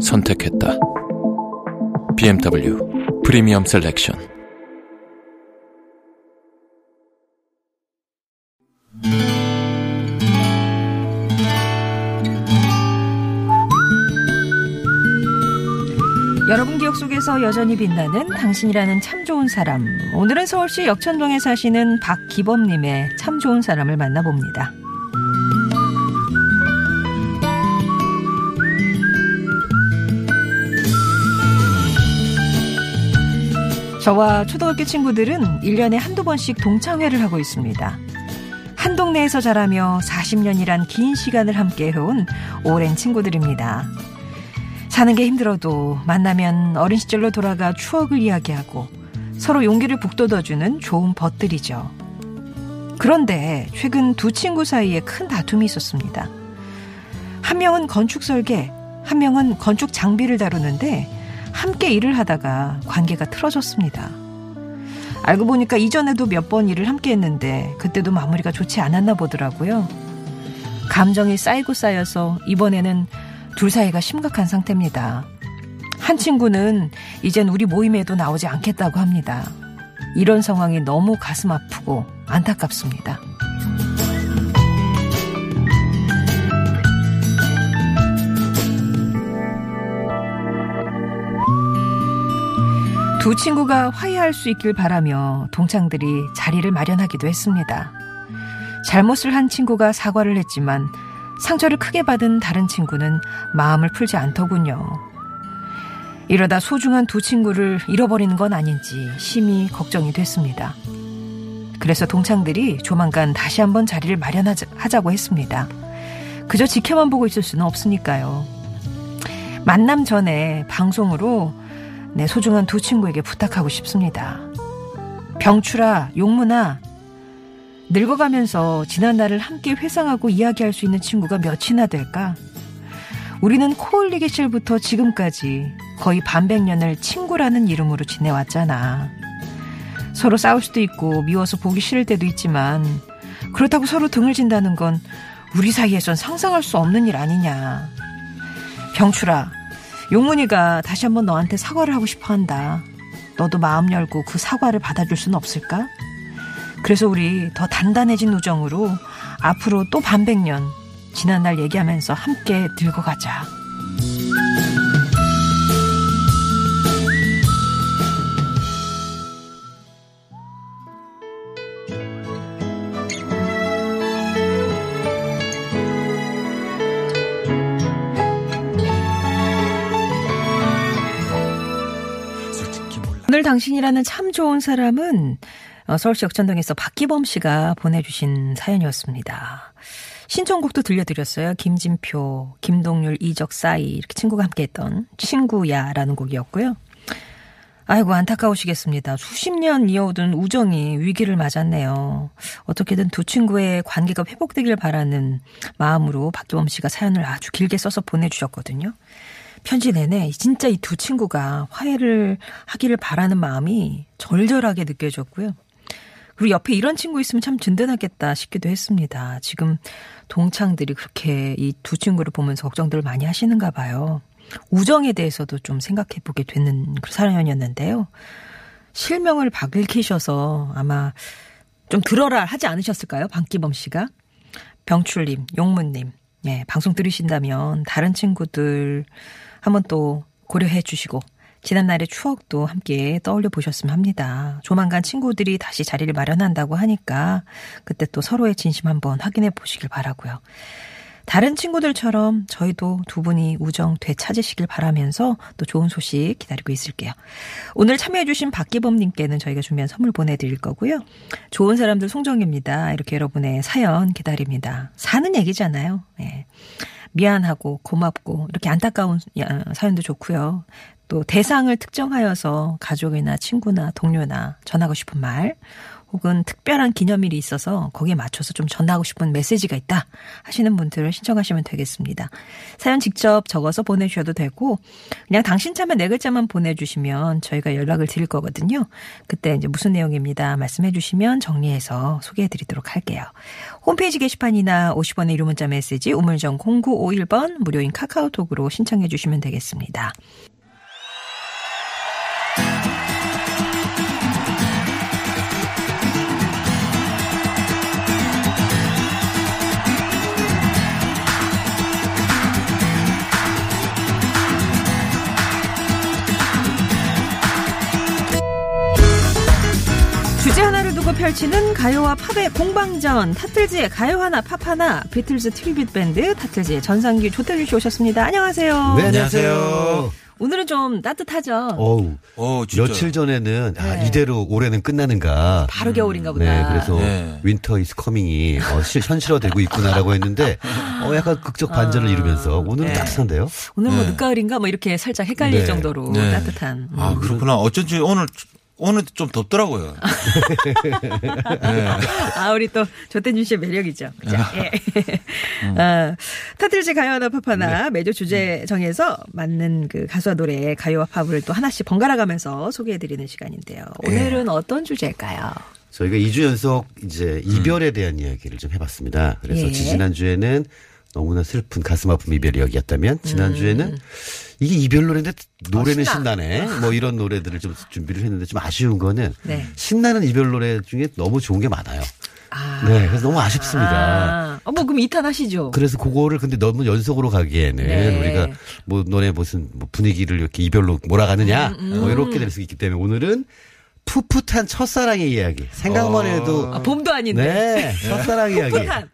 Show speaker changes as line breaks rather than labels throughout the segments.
선택했다. BMW Premium Selection.
여러분 기억 속에서 여전히 빛나는 당신이라는 참 좋은 사람. 오늘은 서울시 역천동에 사시는 박기범님의 참 좋은 사람을 만나봅니다. 저와 초등학교 친구들은 1년에 한두 번씩 동창회를 하고 있습니다. 한 동네에서 자라며 40년이란 긴 시간을 함께 해온 오랜 친구들입니다. 사는 게 힘들어도 만나면 어린 시절로 돌아가 추억을 이야기하고 서로 용기를 북돋워주는 좋은 벗들이죠. 그런데 최근 두 친구 사이에 큰 다툼이 있었습니다. 한 명은 건축 설계, 한 명은 건축 장비를 다루는데 함께 일을 하다가 관계가 틀어졌습니다. 알고 보니까 이전에도 몇 번 일을 함께 했는데 그때도 마무리가 좋지 않았나 보더라고요. 감정이 쌓이고 쌓여서 이번에는 둘 사이가 심각한 상태입니다. 한 친구는 이젠 우리 모임에도 나오지 않겠다고 합니다. 이런 상황이 너무 가슴 아프고 안타깝습니다. 두 친구가 화해할 수 있길 바라며 동창들이 자리를 마련하기도 했습니다. 잘못을 한 친구가 사과를 했지만 상처를 크게 받은 다른 친구는 마음을 풀지 않더군요. 이러다 소중한 두 친구를 잃어버리는 건 아닌지 심히 걱정이 됐습니다. 그래서 동창들이 조만간 다시 한번 자리를 마련하자고 했습니다. 그저 지켜만 보고 있을 수는 없으니까요. 만남 전에 방송으로 내 소중한 두 친구에게 부탁하고 싶습니다. 병추라, 용문아, 늙어가면서 지난 날을 함께 회상하고 이야기할 수 있는 친구가 몇이나 될까? 우리는 코흘리기 실부터 지금까지 거의 반백년을 친구라는 이름으로 지내왔잖아. 서로 싸울 수도 있고 미워서 보기 싫을 때도 있지만 그렇다고 서로 등을 진다는 건 우리 사이에선 상상할 수 없는 일 아니냐. 병추라, 용문이가 다시 한번 너한테 사과를 하고 싶어 한다. 너도 마음 열고 그 사과를 받아줄 수는 없을까? 그래서 우리 더 단단해진 우정으로 앞으로 또 반백년 지난날 얘기하면서 함께 늙어가자. 오늘 당신이라는 참 좋은 사람은 어, 서울시 역천동에서 박기범 씨가 보내주신 사연이었습니다. 신청곡도 들려드렸어요. 김진표, 김동률, 이적, 싸이 이렇게 친구가 함께했던 친구야라는 곡이었고요. 아이고 안타까우시겠습니다. 수십 년 이어오던 우정이 위기를 맞았네요. 어떻게든 두 친구의 관계가 회복되길 바라는 마음으로 박기범 씨가 사연을 아주 길게 써서 보내주셨거든요. 편지 내내 진짜 이 두 친구가 화해를 하기를 바라는 마음이 절절하게 느껴졌고요. 그리고 옆에 이런 친구 있으면 참 든든하겠다 싶기도 했습니다. 지금 동창들이 그렇게 이 두 친구를 보면서 걱정들을 많이 하시는가 봐요. 우정에 대해서도 좀 생각해 보게 되는 그 사연이었는데요. 실명을 밝히셔서 아마 좀 들어라 하지 않으셨을까요? 방기범 씨가. 병출님, 용문님, 예, 방송 들으신다면 다른 친구들 한번 또 고려해 주시고 지난날의 추억도 함께 떠올려 보셨으면 합니다. 조만간 친구들이 다시 자리를 마련한다고 하니까 그때 또 서로의 진심 한번 확인해 보시길 바라고요. 다른 친구들처럼 저희도 두 분이 우정 되찾으시길 바라면서 또 좋은 소식 기다리고 있을게요. 오늘 참여해주신 박기범님께는 저희가 준비한 선물 보내드릴 거고요. 좋은 사람들 송정입니다. 이렇게 여러분의 사연 기다립니다. 사는 얘기잖아요. 네. 미안하고 고맙고 이렇게 안타까운 야- 사연도 좋고요. 또 대상을 특정하여서 가족이나 친구나 동료나 전하고 싶은 말 혹은 특별한 기념일이 있어서 거기에 맞춰서 좀 전하고 싶은 메시지가 있다 하시는 분들을 신청하시면 되겠습니다. 사연 직접 적어서 보내주셔도 되고 그냥 당신 차면 네 글자만 보내주시면 저희가 연락을 드릴 거거든요. 그때 이제 무슨 내용입니다 말씀해 주시면 정리해서 소개해 드리도록 할게요. 홈페이지 게시판이나 50원의 유료 문자 메시지 우물정 0951번 무료인 카카오톡으로 신청해 주시면 되겠습니다. 펼치는 가요와 팝의 공방전 타틀즈의 가요 하나 팝 하나 비틀즈 tribute 밴드 타틀즈의 전상규 조태준 씨 오셨습니다. 안녕하세요.
네,
안녕하세요.
오늘은 좀 따뜻하죠.
어우,
어.
며칠 전에는 아,
네.
이대로 올해는 끝나는가.
바로 겨울인가 보다.
네, 그래서
네.
Winter is coming이 어, 실, 현실화되고 있구나라고 했는데 어, 약간 극적 반전을 이루면서 오늘은
네.
따뜻한데요.
오늘 뭐
네.
늦가을인가 뭐 이렇게 살짝 헷갈릴
네.
정도로
네.
따뜻한. 음.
아, 그렇구나. 어쩐지 오늘, 오늘 좀 덥더라고요. 네.
아, 우리 또 조태준 씨의 매력이죠. 그죠? 예.
음.
아, 타틀즈 가요 하나 팝 하나
네.
매주 주제 정해서 맞는 그 가수와 노래 가요와 팝을 또 하나씩 번갈아 가면서 소개해 드리는 시간인데요. 오늘은
예.
어떤 주제일까요?
저희가 2주 연속 이제 이별에 대한 이야기를 좀 해봤습니다. 그래서
예.
지난주에는 너무나 슬픈 가슴 아픈 이별 이야기였다면 지난주에는 이게 이별 노래인데 노래는
음. 아, 신나.
신나 네. 뭐 이런 노래들을 좀 준비를 했는데 좀 아쉬운 거는
네.
신나는 이별 노래 중에 너무 좋은 게 많아요.
아.
네, 그래서 너무 아쉽습니다.
아, 어, 뭐 그럼 2탄 하시죠.
그래서 그거를 근데 너무 연속으로 가기에는
네.
우리가 뭐 노래 무슨 뭐 분위기를 이렇게 이별로 몰아가느냐
음,
뭐 이렇게 될 수 있기 때문에 오늘은 풋풋한 첫사랑의 이야기 생각만 해도
아, 봄도 아닌데.
네 첫사랑 이야기
풋풋한.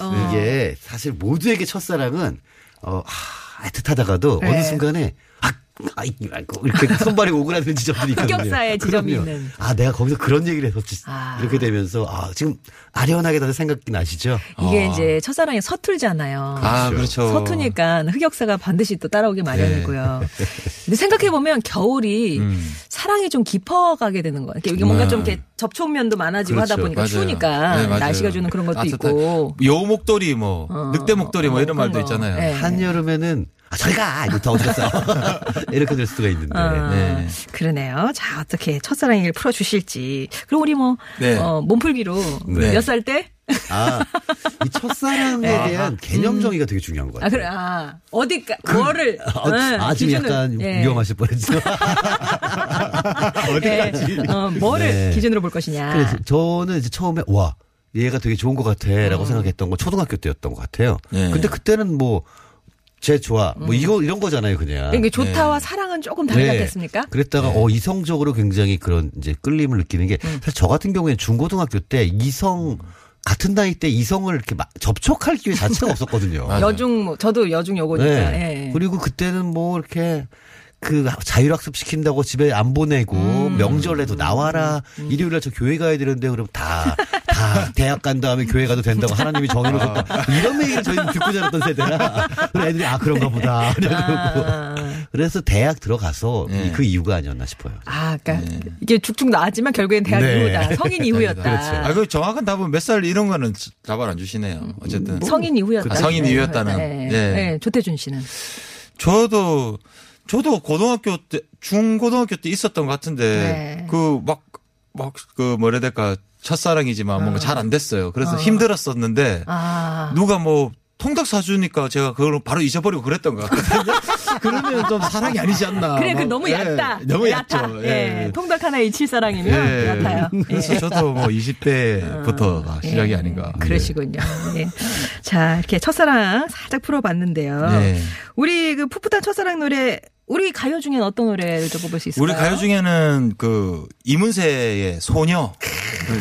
어.
이게 사실 모두에게 첫사랑은 어 하, 애틋하다가도
네.
어느 순간에 아, 아이, 아이고, 이렇게 손발이 오그라드는 지점들이 있거든요.
흑역사의 지점이
그럼요.
있는.
아, 내가 거기서 그런 얘기를 했었지.
아.
이렇게 되면서, 아, 지금 아련하게 다들 생각이 나시죠?
이게
어.
이제 첫사랑이 서툴잖아요.
아, 그렇죠.
서투니까 흑역사가 반드시 또 따라오기 마련이고요.
네.
근데 생각해 보면 겨울이
음.
사랑이 좀 깊어가게 되는 거예요. 이게 뭔가
네.
좀 이렇게 접촉면도 많아지고
그렇죠.
하다 보니까
맞아요.
추우니까
네.
날씨가 주는 그런 것도
따뜻한-
있고.
여우 목도리 뭐,
어,
늑대 목도리 뭐
어,
이런 말도
거.
있잖아요.
네.
한 여름에는 아, 저리가! 이거 더 어쩌겠어. 이렇게 될 수가 있는데.
아,
네.
그러네요. 자, 어떻게 첫사랑 얘기를 풀어주실지. 그럼 우리 뭐,
네.
어, 몸풀기로
네.
몇살 때?
아, 이 첫사랑에 대한 개념 정의가 되게 중요한 것
아,
같아요.
그래, 아, 어디까, 뭐를.
아,
네,
아, 지금
기준을,
약간
예.
위험하실 뻔했죠.
예. 어, 뭐를
네.
기준으로 볼 것이냐.
그래서 저는 이제 처음에, 와, 얘가 되게 좋은 것 같아. 라고 생각했던 건 초등학교 때였던 것 같아요.
네.
근데 그때는 뭐, 제 좋아. 뭐 이거, 이런 거잖아요, 그냥.
이게 좋다와 사랑은 조금 다르지 않겠습니까?
네. 그랬다가 어 이성적으로 굉장히 그런 이제 끌림을 느끼는 게
음.
사실 저 같은 경우에는 중고등학교 때 이성 같은 나이 때 이성을 이렇게 막 접촉할 기회 자체가 없었거든요.
여중, 뭐, 저도 여중 여고니까.
네.
예.
그리고 그때는 뭐 이렇게 그 자율학습 시킨다고 집에 안 보내고
음.
명절에도 나와라 일요일날 저 교회 가야 되는데 그럼 다 다 대학 간 다음에 교회 가도 된다고 하나님이 정해놓으셨다 이런 얘기를 저희는 듣고 자랐던 세대라 애들이 아 그런가 보다 그래가지고
아,
그래서 대학 들어가서
네.
그 이유가 아니었나 싶어요.
아, 그러니까 이게 쭉쭉 나왔지만 결국엔 대학
네.
이후다. 성인 이후였다.
그렇죠.
아, 그 정확한 답은 몇 살 이런 거는 답을 안 주시네요. 어쨌든.
성인 이후였다.
아, 성인 이후였다는.
네.
예.
네. 조태준 씨는.
저도 저도 고등학교 때 중고등학교 때 있었던 것 같은데
네.
그막 막 그 뭐라 해야 될까 첫사랑이지만 뭔가 잘 안 됐어요. 그래서
어.
힘들었었는데
아.
누가 뭐 통닭 사주니까 제가 그걸 바로 잊어버리고 그랬던 것 같거든요. 그러면 좀 사랑이 아니지 않나.
그래, 그
막,
너무
예,
얕다.
너무
얕아.
얕죠.
예. 통닭 하나에 이칠 사랑이면
예.
얕아요. 예.
그래서 저도 뭐 20대부터가 시작이
예.
아닌가.
그러시군요. 예. 자, 이렇게 첫사랑 살짝 풀어봤는데요.
네.
우리 그 풋풋한 첫사랑 노래, 우리 가요 중엔 어떤 노래를 좀 뽑을 수 있을까요?
우리 가요 중에는 그 이문세의 소녀를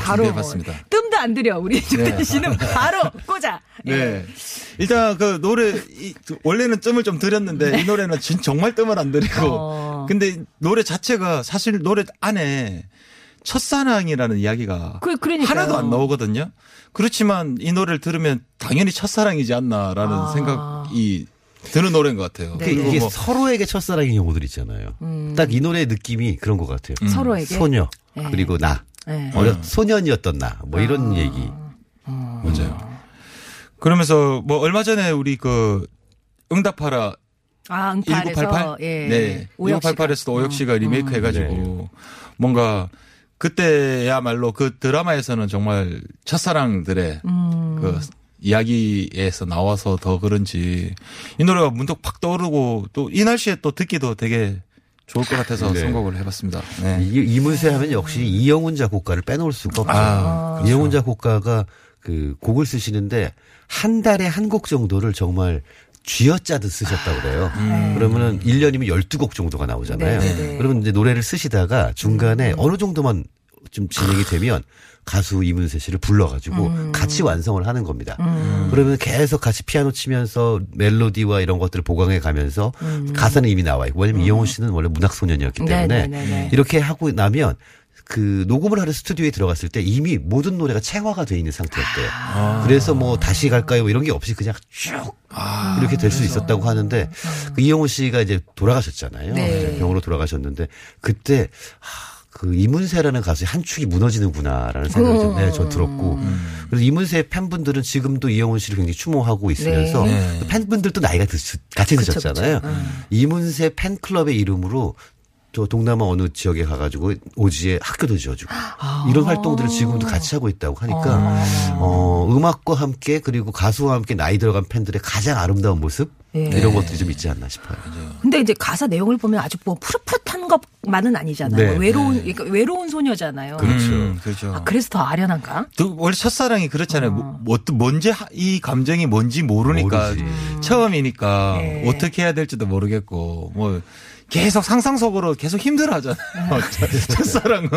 바로
준비해봤습니다.
뜸도 안 들여 우리 조태준
네.
씨는 바로 꽂아. 예.
네. 일단 그 노래 이, 그 원래는 뜸을 좀 들였는데 이 노래는 진, 정말 뜸을 안 들이고
어.
근데 노래 자체가 사실 노래 안에 첫사랑이라는 이야기가
그-.
하나도 안 나오거든요. 그렇지만 이 노래를 들으면 당연히 첫사랑이지 않나라는
아.
생각 이 드는 노래인 것 같아요.
네.
이게
뭐
서로에게 첫사랑인 경우들 있잖아요. 딱이 노래의 느낌이 그런 것 같아요.
음. 서로에게
소녀
네.
그리고 나
네.
어렸 소년이었던 나 뭐 이런 얘기.
맞아요. 그러면서 뭐 얼마 전에 우리 그 응답하라
아, 응팔에서
1988?
예.
네.
오역 씨가.
1988에서도 오역 씨가 리메이크
음.
해가지고
네.
뭔가 그때야말로 그 드라마에서는 정말 첫사랑들의
음.
그 이야기에서 나와서 더 그런지 이 노래가 문득 팍 떠오르고 또 이 날씨에 또 듣기도 되게 좋을 것 같아서
네.
선곡을 해봤습니다. 네.
이, 이문세 하면 역시 이영훈 작곡가를 빼놓을 수가 없어요.
아, 그렇죠.
이영훈 작곡가가 그 곡을 쓰시는데 한 달에 한 곡 정도를 정말 쥐어짜듯 쓰셨다고 그래요. 그러면은 1년이면 12곡 정도가 나오잖아요.
네, 네.
그러면 이제 노래를 쓰시다가 중간에 어느 정도만 좀 진행이 되면 가수 이문세 씨를 불러가지고 같이 완성을 하는 겁니다. 그러면 계속 같이 피아노 치면서 멜로디와 이런 것들을 보강해 가면서 가사는 이미 나와 있고 왜냐면 이영훈 씨는 원래 문학 소년이었기
네,
때문에
네, 네, 네.
이렇게 하고 나면 그 녹음을 하는 스튜디오에 들어갔을 때 이미 모든 노래가 체화가 돼 있는 상태였대요.
아.
그래서 뭐 다시 갈까요 뭐 이런 게 없이 그냥 쭉
아,
이렇게 될 수 있었다고 하는데 그 이영호 씨가 이제 돌아가셨잖아요.
네.
병으로 돌아가셨는데 그때 하, 그 이문세라는 가수의 한 축이 무너지는구나라는 생각이 좀, 네, 저 들었고. 그래서 이문세 팬분들은 지금도 이영훈 씨를 굉장히 추모하고 있으면서
네.
그 팬분들도 나이가 드, 같이
그쵸,
드셨잖아요.
그쵸. 음.
이문세 팬클럽의 이름으로 저 동남아 어느 지역에 가가지고 오지에 학교도 지어주고
아.
이런 활동들을 지금도 같이 하고 있다고 하니까 어, 음악과 함께 그리고 가수와 함께 나이 들어간 팬들의 가장 아름다운 모습
예.
이런 것들이 좀 있지 않나 싶어요.
근데 이제 가사 내용을 보면 아주 뭐 푸릇푸릇한 것만은 아니잖아요.
네.
외로운 그러니까 외로운 소녀잖아요.
그렇죠.
음, 그렇죠.
아, 그래서 더 아련한가?
또 원래 첫사랑이 그렇잖아요. 뭐, 뭐, 또 뭔지 하- 이 감정이 뭔지 모르니까
모르지.
처음이니까
네.
어떻게 해야 될지도 모르겠고 뭐 계속 상상 속으로 계속 힘들어하잖아요. 첫사랑은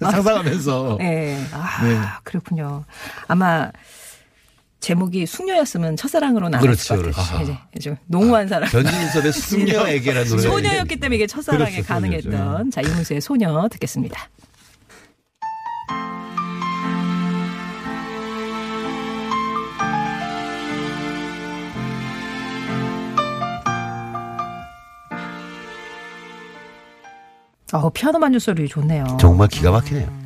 상상하면서
예. 아,
네.
그렇군요. 아마 제목이 숙녀였으면 첫사랑으로 나왔을
그렇죠,
것 같아요.
그렇죠.
이제 좀 농후한 사람.
변진섭의 숙녀에게라는 노래
소녀였기 때문에 이게 첫사랑에
그렇죠,
가능했던 자 이문세의 소녀 듣겠습니다. 어 피아노 반주 소리 좋네요.
정말 기가 막히네요.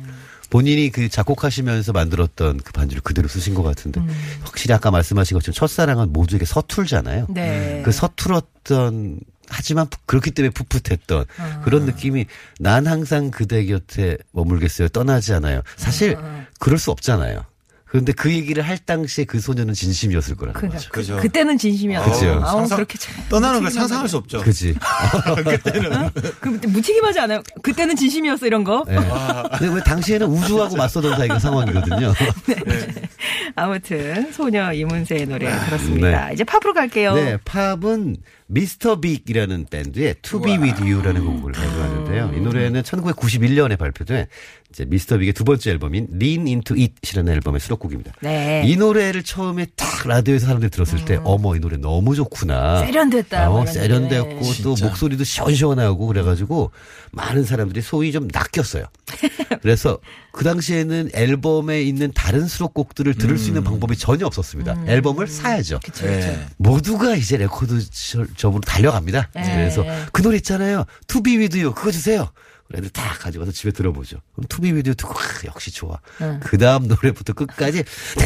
본인이 그 작곡하시면서 만들었던 그 반주를 그대로 쓰신 것 같은데 확실히 아까 말씀하신 것처럼 첫사랑은 모두에게 서툴잖아요.
네.
그 서툴었던 하지만 푸- 그렇기 때문에 풋풋했던 그런 느낌이 난 항상 그대 곁에 머물겠어요 떠나지 않아요. 사실 그럴 수 없잖아요. 그런데 그 얘기를 할 당시에 그 소녀는 진심이었을 거라는
그러니까
거죠.
그,
그죠.
그때는 진심이었어.
그죠.
상상-
그렇게 참
떠나는 걸. 상상할 수 없죠.
그지.
그 무책임하지 않아요? 그때는 진심이었어 이런 거.
네. 근데 왜 당시에는 우주하고 맞서던 사이가 상황이거든요.
아무튼 소녀 이문세의 노래 들었습니다.
네.
이제 팝으로 갈게요.
네, 팝은 미스터 빅이라는 밴드의 To Be With You라는 곡을 발표하는데요. 이 노래는 1991년에 발표된 이제 미스터 빅의 두 번째 앨범인 Lean Into It이라는 앨범의 수록곡입니다.
네.
이 노래를 처음에 딱 라디오에서 사람들이 들었을 때 어머 이 노래 너무 좋구나.
세련됐다, 뭐
어,
이런
세련됐고
느낌.
또 목소리도 시원시원하고 그래가지고 많은 사람들이 소위 좀 낚였어요. 그래서 그 당시에는 앨범에 있는 다른 수록곡들을 들을 수 있는 방법이 전혀 없었습니다. 앨범을 사야죠.
그쵸, 그쵸.
네.
모두가 이제 레코드 점으로 달려갑니다.
네.
그래서 그 노래 있잖아요. To Be With You 그거 주세요. 애들 다 가져가서 집에 들어보죠. 그럼 With You 듣고 아, 역시 좋아. 그 다음 노래부터 끝까지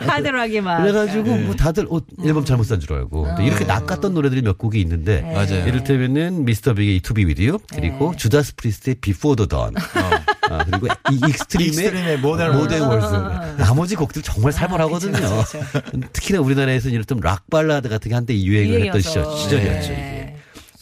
하드락이 막.
그래가지고 뭐 다들 어, 앨범 잘못 산 줄 알고 근데 이렇게 낚았던 노래들이 몇 곡이 있는데
맞아요.
이를테면은 미스터 빅의 With You 그리고 주다스 프리스트의 Before the Dawn 아, 그리고 이 익스트림의
익스트림의 More
Than More Than Words 나머지 곡들 정말 살벌하거든요.
그쵸, 그쵸,
특히나 우리나라에서는 이런 락 발라드 같은 게 한때 유행을 했던 시절,
유행이어서.
시절이었죠.
네.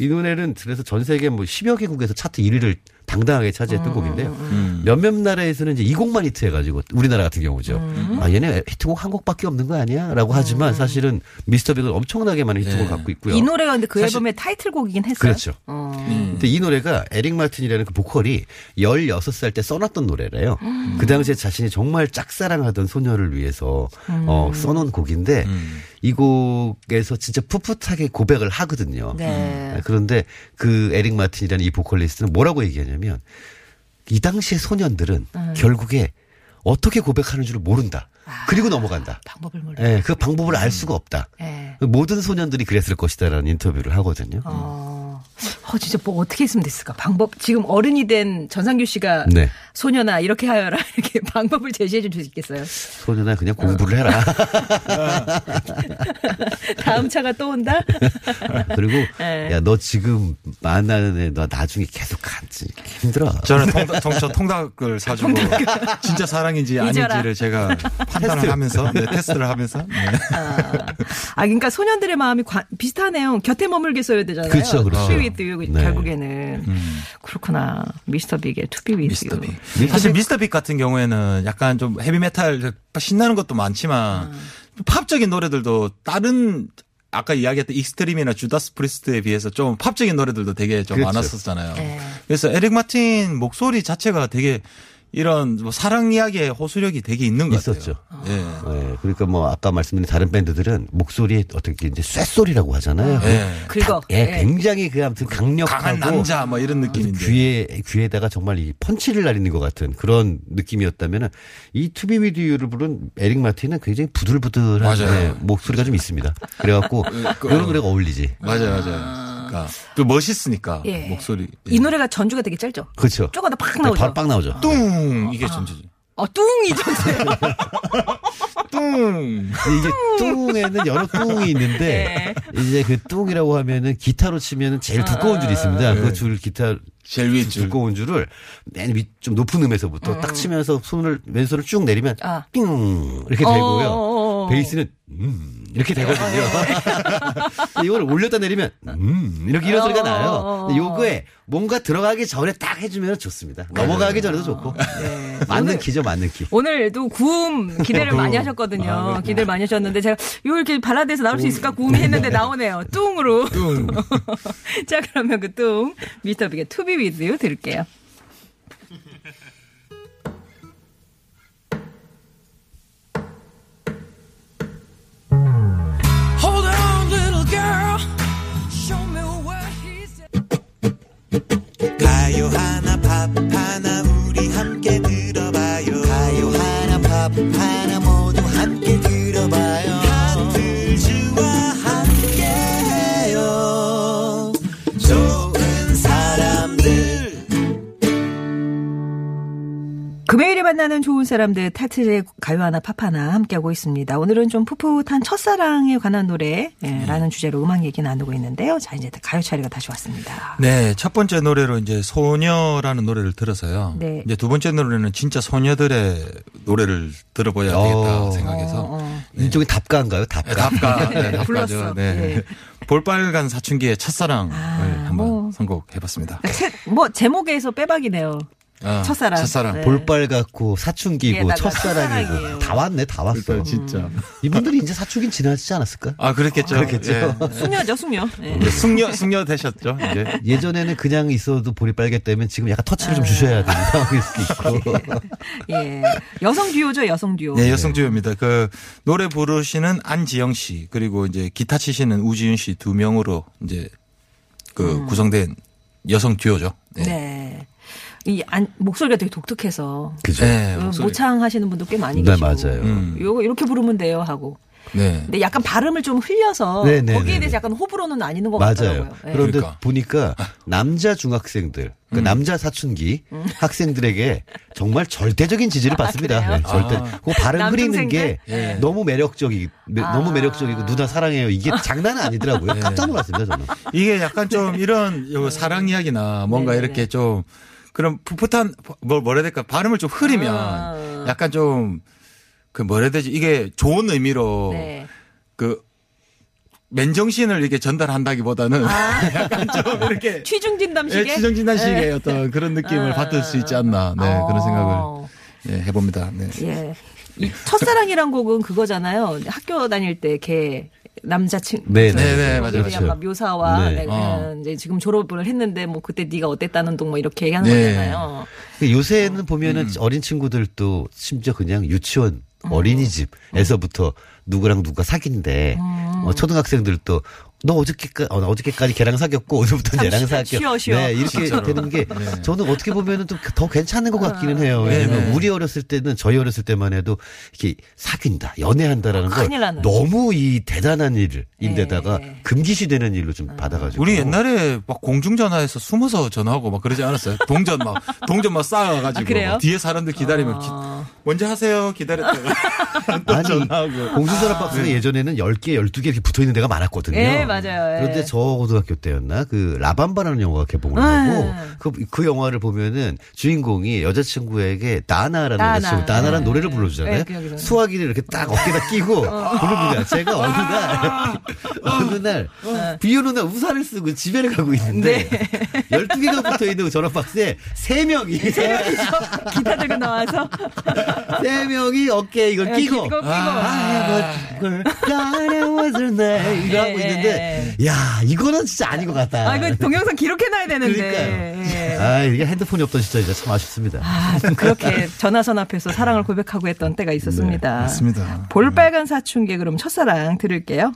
이 노래는 그래서 전 세계 뭐 10여 개국에서 차트 1위를 당당하게 차지했던 곡인데요. 몇몇 나라에서는 이제 이 곡만 히트해가지고 우리나라 같은 경우죠. 아 얘네 히트곡 한 곡밖에 없는 거 아니야?라고 하지만 사실은 미스터 빅은 엄청나게 많은 히트곡을
네.
갖고 있고요.
이 노래가 근데 그
사실-
앨범의 타이틀곡이긴 했어요.
그렇죠.
어.
근데 이 노래가 에릭 마틴이라는 그 보컬이 16살 때 써놨던 노래래요. 그 당시에 자신이 정말 짝사랑하던 소녀를 위해서 어, 써놓은 곡인데 이 곡에서 진짜 풋풋하게 고백을 하거든요.
네.
아, 그런데 그 에릭 마틴이라는 이 보컬리스트는 뭐라고 얘기하냐면 이 당시의 소년들은 결국에 어떻게 고백하는 줄을 모른다. 그리고 넘어간다.
방법을 몰라.
예, 그 방법을 알 수가 없다.
예.
모든 소년들이 그랬을 것이다라는 인터뷰를 하거든요.
어, 어, 진짜 뭐 어떻게 했으면 됐을까? 방법, 지금 어른이 된 전상규 씨가
네.
소녀나 이렇게 하여라. 이렇게 방법을 제시해 줄 수 있겠어요?
소년아 그냥 공부를 해라.
다음 차가 또 온다?
그리고
예.
야너 지금 만나는 애 너 나중에 계속 간지 힘들어.
저는 통닭, 통, 저 통닭을 사주고 진짜 사랑인지
잊어라.
아닌지를 제가 판단을 하면서 네, 테스트를 하면서 네.
아, 그러니까 소년들의 마음이 관- 비슷하네요. 곁에 머물게 써야 되잖아요.
그렇죠, 그렇죠.
You,
네.
결국에는. 그렇구나. 미스터 빅의
미스터
you.
빅. 사실 미스터 빅 같은 경우에는 약간 좀 헤비 메탈 신나는 것도 많지만 팝적인 노래들도 다른 아까 이야기했던 익스트림이나 주다스 프리스트에 비해서 좀 팝적인 노래들도 되게 좀
그렇죠.
많았었잖아요.
네.
그래서 에릭 마틴 목소리 자체가 되게 이런 뭐 사랑 이야기의 호소력이 되게 있는 것
있었죠.
같아요. 예.
예, 그러니까 뭐 아까 말씀드린 다른 밴드들은 목소리에 어떻게 이제 쇳소리라고 하잖아요.
예.
긁어.
예,
예.
굉장히 그 아무튼 강력하고
강한 남자 뭐 이런 느낌인데.
귀에 귀에다가 정말 이 펀치를 날리는 것 같은 그런 느낌이었다면은 이 To Be With You를 부른 에릭 마틴은 굉장히 부들부들한
맞아요.
예, 목소리가 좀 있습니다. 그래갖고 이런 노래가 어울리지.
맞아요, 맞아요. 그러니까 또 멋있으니까
예.
목소리. 예.
이 노래가 전주가 되게 짧죠?
그렇죠.
쪼가다 팍 나오죠?
바로 빵 나오죠.
뚱 이게 전주지.
어, 뚱이 전주예요.
뚱.
이게 뚱에는 여러 뚱이 있는데 이제 그 뚱이라고 하면은 기타로 치면은 제일 두꺼운 줄이 있습니다. 그 줄 기타
제일 위에 줄.
두꺼운 줄을 맨위좀 높은 음에서부터 딱 치면서 손을 왼손을 쭉 내리면
아.
삥 이렇게
어,
되고요.
어, 어.
베이스는 음 이렇게 되거든요. 이걸 올렸다 내리면 음 이렇게 이런 소리가 나요. 근데 요거에 뭔가 들어가기 전에 딱 해주면 좋습니다. 넘어가기 전에도 좋고 맞는 키죠, 맞는 키.
오늘도 구음 기대를 많이 하셨거든요. 기대를 많이 하셨는데 제가 요 이렇게 발라드에서 나올 수 있을까 구음이 했는데 나오네요. 뚱으로.
뚱.
자 그러면 그 뚱 미스터 빅의 Be With You 들을게요.
가요 하나 팝 하나 우리 함께
만나는 좋은 사람들 타틀의 가요 하나 팝 하나 함께하고 있습니다. 오늘은 좀 풋풋한 첫사랑에 관한 노래라는 주제로 음악 얘기 나누고 있는데요. 자 이제 가요 차례가 다시 왔습니다.
네, 첫 번째 노래로 이제 소녀라는 노래를 들어서요.
네.
이제 두 번째 노래는 진짜 소녀들의 노래를 들어봐야 되겠다
어.
생각해서
이쪽이 답가인가요? 답가.
네, 답가, 네,
불렀어.
답가죠. 네.
예.
볼빨간 사춘기의 첫사랑을
아,
한번
뭐.
선곡해봤습니다.
책- 뭐 제목에서 빼박이네요.
아,
첫사랑.
첫사랑.
네.
볼빨 같고 사춘기고 첫사랑이고
첫사랑이에요.
다 왔네, 다 왔어.
그러니까 진짜.
이분들이 이제 사춘기 지나지 않았을까?
아, 그렇겠죠.
그렇겠죠.
예.
숙녀죠 숙녀. 네.
네, 숙녀, 숙녀 되셨죠, 이제.
예전에는 그냥 있어도 볼이 빨겠다면 지금 약간 터치를 좀 주셔야 되는 상황일 수도 있고.
예. 여성 듀오죠 여성 듀오.
네, 여성 듀오입니다. 그 노래 부르시는 안지영 씨 그리고 이제 기타 치시는 우지윤 씨 두 명으로 이제 그 구성된 여성 듀오죠. 네.
네. 이 안, 목소리가 되게 독특해서
그죠?
네,
음,
목소리.
모창 하시는 분도 꽤 많이
네,
계시고.
맞아요.
음.
요거 이렇게 부르면 돼요 하고.
네.
근데 약간 발음을 좀 흘려서
네, 네,
거기에
네,
대해서
네.
약간 호불호는 아니는 것
맞아요.
같더라고요. 예.
그런데
그러니까.
보니까 남자 중학생들, 그 남자 사춘기 학생들에게 정말 절대적인 지지를 받습니다.
그래요?
네, 절대.
아.
그 발음 흐리는? 게
예.
너무 매력적이, 매-
아.
너무 매력적이고 누나 사랑해요. 이게 장난은 아니더라고요. 깜짝 놀랐습니다, 저는.
이게 약간 좀 이런 요 사랑 이야기나 뭔가
네네네.
이렇게 좀 그런 풋풋한 뭘 뭐라 해야 될까 발음을 좀 흐리면
아.
약간 좀 그 뭐라 해야 되지 이게 좋은 의미로
네.
그 맨정신을 이렇게 전달한다기보다는 약간 좀 이렇게
취중진담식의
예, 지정진단식의 어떤 그런 느낌을
아.
받을 수 있지 않나 네 그런
어.
생각을 예, 해봅니다. 네.
예. 이 첫사랑이란 곡은 그거잖아요. 학교 다닐 때 걔 남자친
네,
네, 네,
거기에
맞아요.
대한 막 묘사와
네.
네,
어.
이제 지금 졸업을 했는데 뭐 그때 네가 어땠다는 둥뭐 이렇게 얘기하는
네.
거잖아요.
근데 요새는 보면은
음.
어린 친구들도 심지어 그냥 유치원 어린이집에서부터 누구랑 누가 사귄대.
음.
어, 초등학생들도 너 어저께까 어, 어저께까지 걔랑 사귀었고 오늘부터
참
얘랑
쉬-
사귀어.
쉬어, 쉬어.
네, 이렇게 되는 게 저는 어떻게 보면은 좀 더 괜찮은 것 같기는 해요. 왜냐면
네.
우리 어렸을 때는 저희 어렸을 때만 해도 이렇게 사귄다, 연애한다라는 걸
큰일 나는.
너무 이 대단한 일인데다가
네.
금기시되는 일로 좀 받아가지고.
우리 옛날에 막 공중전화에서 숨어서 전화하고 막 그러지 않았어요? 동전 막, 동전 막 쌓아가지고.
아, 그래요?
막 뒤에 사람들 기다리면 기-
어.
먼저 하세요. 기다렸다가. 또
아니,
전화하고.
공중전화 박스가 예전에는 10개, 12개 이렇게 붙어 있는 데가 많았거든요.
예, 맞아요. 예.
그런데 저 고등학교 때였나 그 라밤바라는 영화가 개봉을
네.
하고 그, 그 영화를 보면은 주인공이 여자친구에게 나나라는
나나.
여자친구 나나라는
네.
노래를 불러주잖아요.
네.
수화기를 이렇게 딱 어깨에다 끼고 부릅니다. 제가 어느 날 어느 날 비 오는 날 우산을 쓰고 집에 가고 있는데
네.
12개가 붙어 있는 그 전화 박스에 세 명이
기타 들고 나와서
세 명이 어깨에 이걸
예,
끼고
끼고 끼고.
아, 이거 God was her name 이거 하고
예,
있는 데야 이거는 진짜 아닌 것 같다.
아, 이거 동영상 기록해놔야 되는데. 예.
아 이게 핸드폰이 없던 시절이라 참 아쉽습니다.
아, 그렇게 전화선 앞에서 사랑을 고백하고 했던 때가 있었습니다.
네, 맞습니다.
볼빨간 사춘기 그럼 첫사랑 들을게요.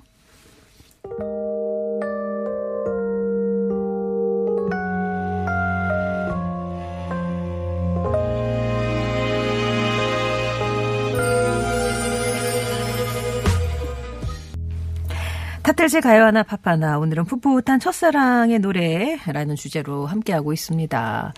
타틀즈 가요 하나 팝 하나 오늘은 풋풋한 첫사랑의 노래라는 주제로 함께하고 있습니다.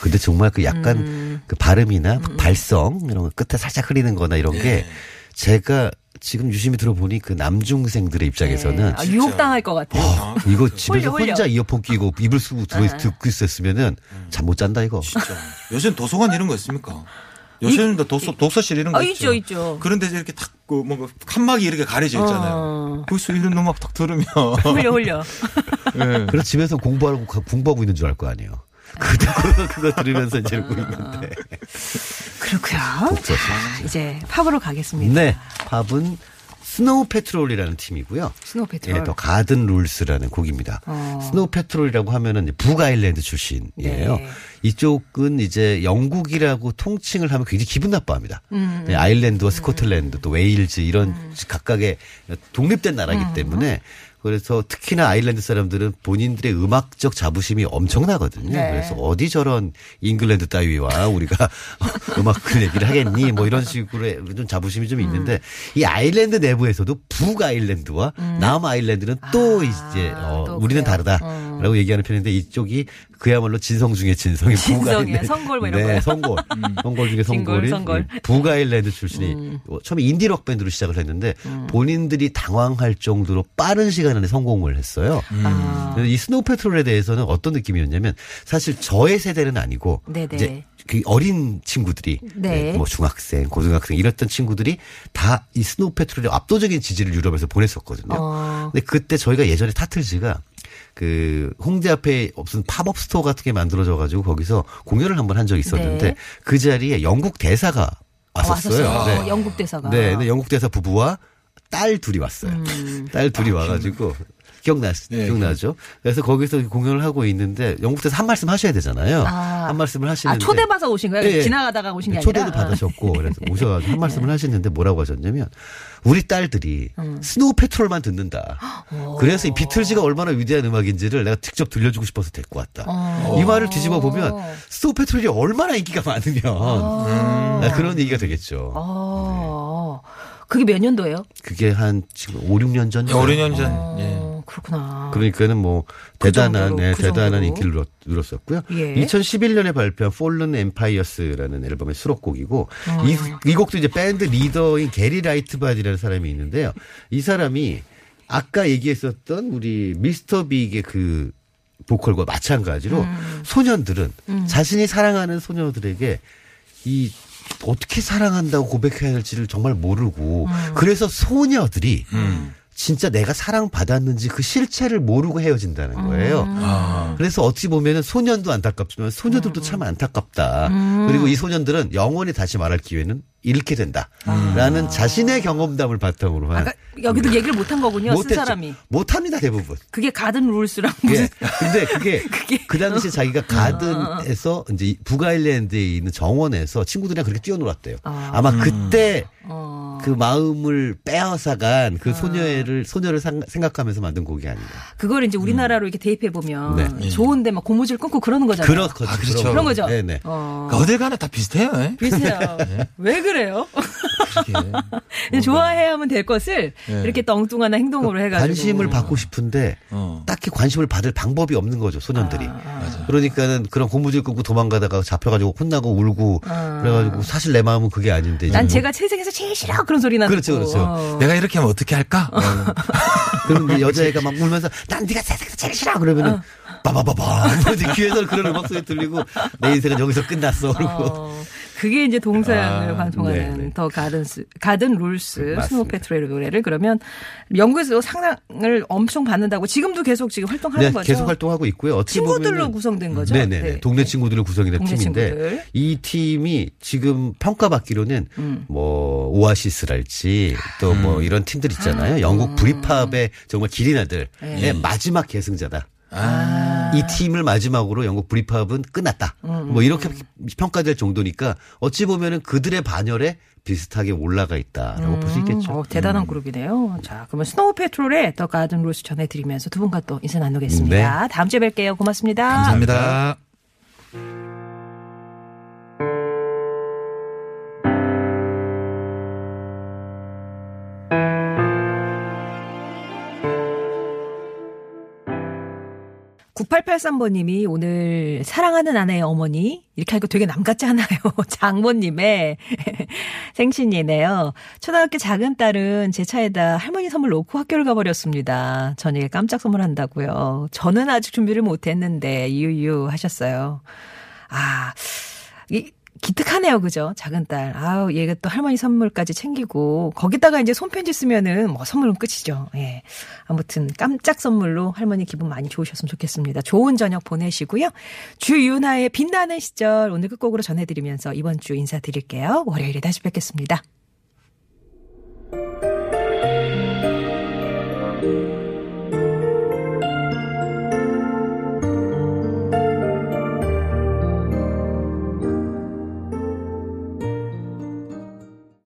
근데 정말 그 약간
음.
그 발음이나 발성 이런 거 끝에 살짝 흐리는 거나 이런
네.
게 제가 지금 유심히 들어보니 그 남중생들의 입장에서는
네. 아, 유혹당할 것 같아요.
아, 이거 집에서
홀려, 홀려.
혼자 이어폰 끼고 이불 쓰고 들어,
아.
듣고 있었으면 잠못 잔다 이거.
진짜. 요새는 도서관 이런 거 있습니까? 요새는 도 독서, 독서실 이런 거
아,
있죠.
있죠, 있죠.
그런데 이렇게 탁, 그, 뭔가, 칸막이 이렇게 가려져 있잖아요.
어.
거기서 이런 음악 탁 들으면.
홀려 홀려.
예.
그래서 집에서 공부하고 가- 공부하고 있는 줄 알 거 아니에요. 그거, 그거, 들으면서 이제 이러고 있는데.
그렇고요.
독서실.
자, 이제 팝으로 가겠습니다.
네. 팝은 Snow Patrol이라는 팀이고요.
Snow Patrol.
예, The Garden Rules라는 곡입니다.
어.
Snow Patrol이라고 하면은 북아일랜드 출신이에요.
네.
이쪽은 이제 영국이라고 통칭을 하면 굉장히 기분 나빠합니다.
음.
네, 아일랜드와 스코틀랜드 또 웨일즈 이런 각각의 독립된 나라이기
음.
때문에 그래서 특히나 아일랜드 사람들은 본인들의 음악적 자부심이 엄청나거든요.
네.
그래서 어디 저런 잉글랜드 따위와 우리가 음악을 얘기를 하겠니? 뭐 이런 식으로 좀 자부심이 좀 있는데 이 아일랜드 내부에서도 북 아일랜드와 남아일랜드는 또 이제 어,
음. 또
우리는
그래요.
다르다라고 얘기하는 편인데 이쪽이 그야말로 진성 중에 진성이
진성이야. 성골 뭐 이런
네,
거요?
성골. 성골 중에 성골인
성골. 음.
이 북아일랜드 출신이 어, 처음에 인디록 밴드로 시작을 했는데 본인들이 당황할 정도로 빠른 시간 안에 성공을 했어요.
아.
그래서 이 Snow Patrol에 대해서는 어떤 느낌이었냐면 사실 저의 세대는 아니고
네네.
이제 그 어린 친구들이
네.
네, 뭐 중학생, 고등학생 이랬던 친구들이 다 이 Snow Patrol의 압도적인 지지를 유럽에서 보냈었거든요.
어.
근데 그때 저희가 예전에 타틀즈가 그 홍대 앞에 무슨 pop-up store 같은 게 만들어져 가지고 거기서 공연을 한번 한 적이 있었는데
네.
그 자리에 영국 대사가 왔었어요.
왔었어요.
네.
영국 대사가.
네, 근데 영국 대사 부부와 딸 둘이 왔어요.
음.
딸 둘이 와가지고 기억나
네,
기억나죠? 그래서 거기서 공연을 하고 있는데 영국 대사 한 말씀 하셔야 되잖아요.
아.
한 말씀을
아,
하시는데
초대받아 오신 거예요?
예, 예.
지나가다가 오신 게 아니라?
초대도 받으셨고 그래서 오셔가지고 한 말씀을 하시는데 뭐라고 하셨냐면 우리 딸들이
음.
Snow Patrol만 듣는다. 그래서 이 비틀즈가 얼마나 위대한 음악인지를 내가 직접 들려주고 싶어서 데리고 왔다.
어.
이 말을 뒤집어 보면 Snow Patrol이 얼마나 인기가 많으면 아, 그런 얘기가 되겠죠.
어. 그게 몇 년도예요?
그게 한 지금 5, 6년 전.
5, 6년 전. 예.
어, 그렇구나.
그러니까는 뭐
그
대단한 네,
그
대단한. 인기를 누렸, 누렸었고요.
예.
2011년에 발표한 Fallen Empires라는 앨범의 수록곡이고
어.
이, 이 곡도 이제 밴드 리더인 게리 라이트바디라는 사람이 있는데요. 이 사람이 아까 얘기했었던 우리 Mr. Big의 그 보컬과 마찬가지로
음.
소년들은 자신이 사랑하는 소녀들에게 이 어떻게 사랑한다고 고백해야 할지를 정말 모르고
음.
그래서 소녀들이 진짜 내가 사랑받았는지 그 실체를 모르고 헤어진다는 거예요.
음.
아.
그래서 어찌 보면 은 소년도 안타깝지만 소녀들도 참 안타깝다.
음.
그리고 이 소년들은 영원히 다시 말할 기회는 잃게 된다. 라는 자신의 경험담을 바탕으로 한.
아까 여기도 얘기를 못한 거군요, 쓴
못했죠.
사람이.
못합니다, 대부분.
그게 가든 룰스랑 무슨.
예. 근데 그게,
그게- 어.
그 당시 에 자기가 가든에서 이제 북아일랜드에 있는 정원에서 친구들이랑 그렇게 뛰어놀았대요.
아.
아마 그때
어.
그 마음을 빼앗아간 그 소녀를 소녀를 상- 생각하면서 만든 곡이 아닌가.
그걸 이제 우리나라로 이렇게 대입해 보면
네.
좋은데 막 고무줄 끊고 그러는 거잖아요.
그렇거든요.
아, 그렇죠.
그런 거죠.
네네.
어.
그 어딜 가나 다 비슷해요. 예?
비슷해요. 왜 그래요? 좋아해야만 될 것을
네.
이렇게 엉뚱한 행동으로 해가지고
관심을 받고 싶은데
어.
딱히 관심을 받을 방법이 없는 거죠 소년들이.
아,
그러니까는 그런 고무줄 끊고 도망가다가 잡혀가지고 혼나고 울고 그래가지고 사실 내 마음은 그게 아닌데.
아. 난
지금
제가 세상에서 제일 싫어 그런 소리 나고
그렇죠, 그렇죠.
어.
내가 이렇게 하면 어떻게 할까?
그런데 여자애가 막 울면서 난 네가 세상에서 제일 싫어. 그러면은 빠바바바 이제 귀에서 그런 음악 소리 들리고 내 인생은 여기서 끝났어. 그러고.
어, 그게 이제 동서양을
아,
방송하는
네네.
The Gardens, Garden Rules. Snow Patrol의 노래를 그러면 영국에서 사랑을 엄청 받는다고 지금도 계속 지금 활동하는
네,
거죠.
계속 활동하고 있고요. 어떻게
친구들로
보면은-
구성된 거죠.
네네.
네.
동네 친구들로 구성이 된 팀인데
친구들.
이 팀이 지금 평가받기로는
음.
뭐 Oasis랄지 또뭐 이런 팀들 있잖아요. 영국 Britpop의 정말 기린아들의
네.
마지막 계승자다.
아.
이 팀을 마지막으로 영국 Britpop은 끝났다.
음,
뭐 이렇게 평가될 정도니까 어찌 보면은 그들의 반열에 비슷하게 올라가 있다라고 볼수 있겠죠.
어, 대단한 그룹이네요. 자, 그러면 Snow Patrol의 The Garden Rules 전해드리면서 두 분과 또 인사 나누겠습니다. 다음 주에 뵐게요. 고맙습니다.
감사합니다.
구 9883번님이 오늘 사랑하는 아내의 어머니 이렇게 하니까 되게 남 같지 않아요. 장모님의 생신이네요. 초등학교 작은 딸은 제 차에다 할머니 선물 놓고 학교를 가버렸습니다. 저녁에 깜짝 선물한다고요. 저는 아직 준비를 못했는데 유유 하셨어요. 아, 이 기특하네요, 그죠? 작은 딸. 아우, 얘가 또 할머니 선물까지 챙기고 거기다가 이제 손편지 쓰면은 뭐 선물은 끝이죠. 예. 아무튼 깜짝 선물로 할머니 기분 많이 좋으셨으면 좋겠습니다. 좋은 저녁 보내시고요. 주윤아의 빛나는 시절 오늘 끝곡으로 전해드리면서 이번 주 인사드릴게요. 월요일에 다시 뵙겠습니다.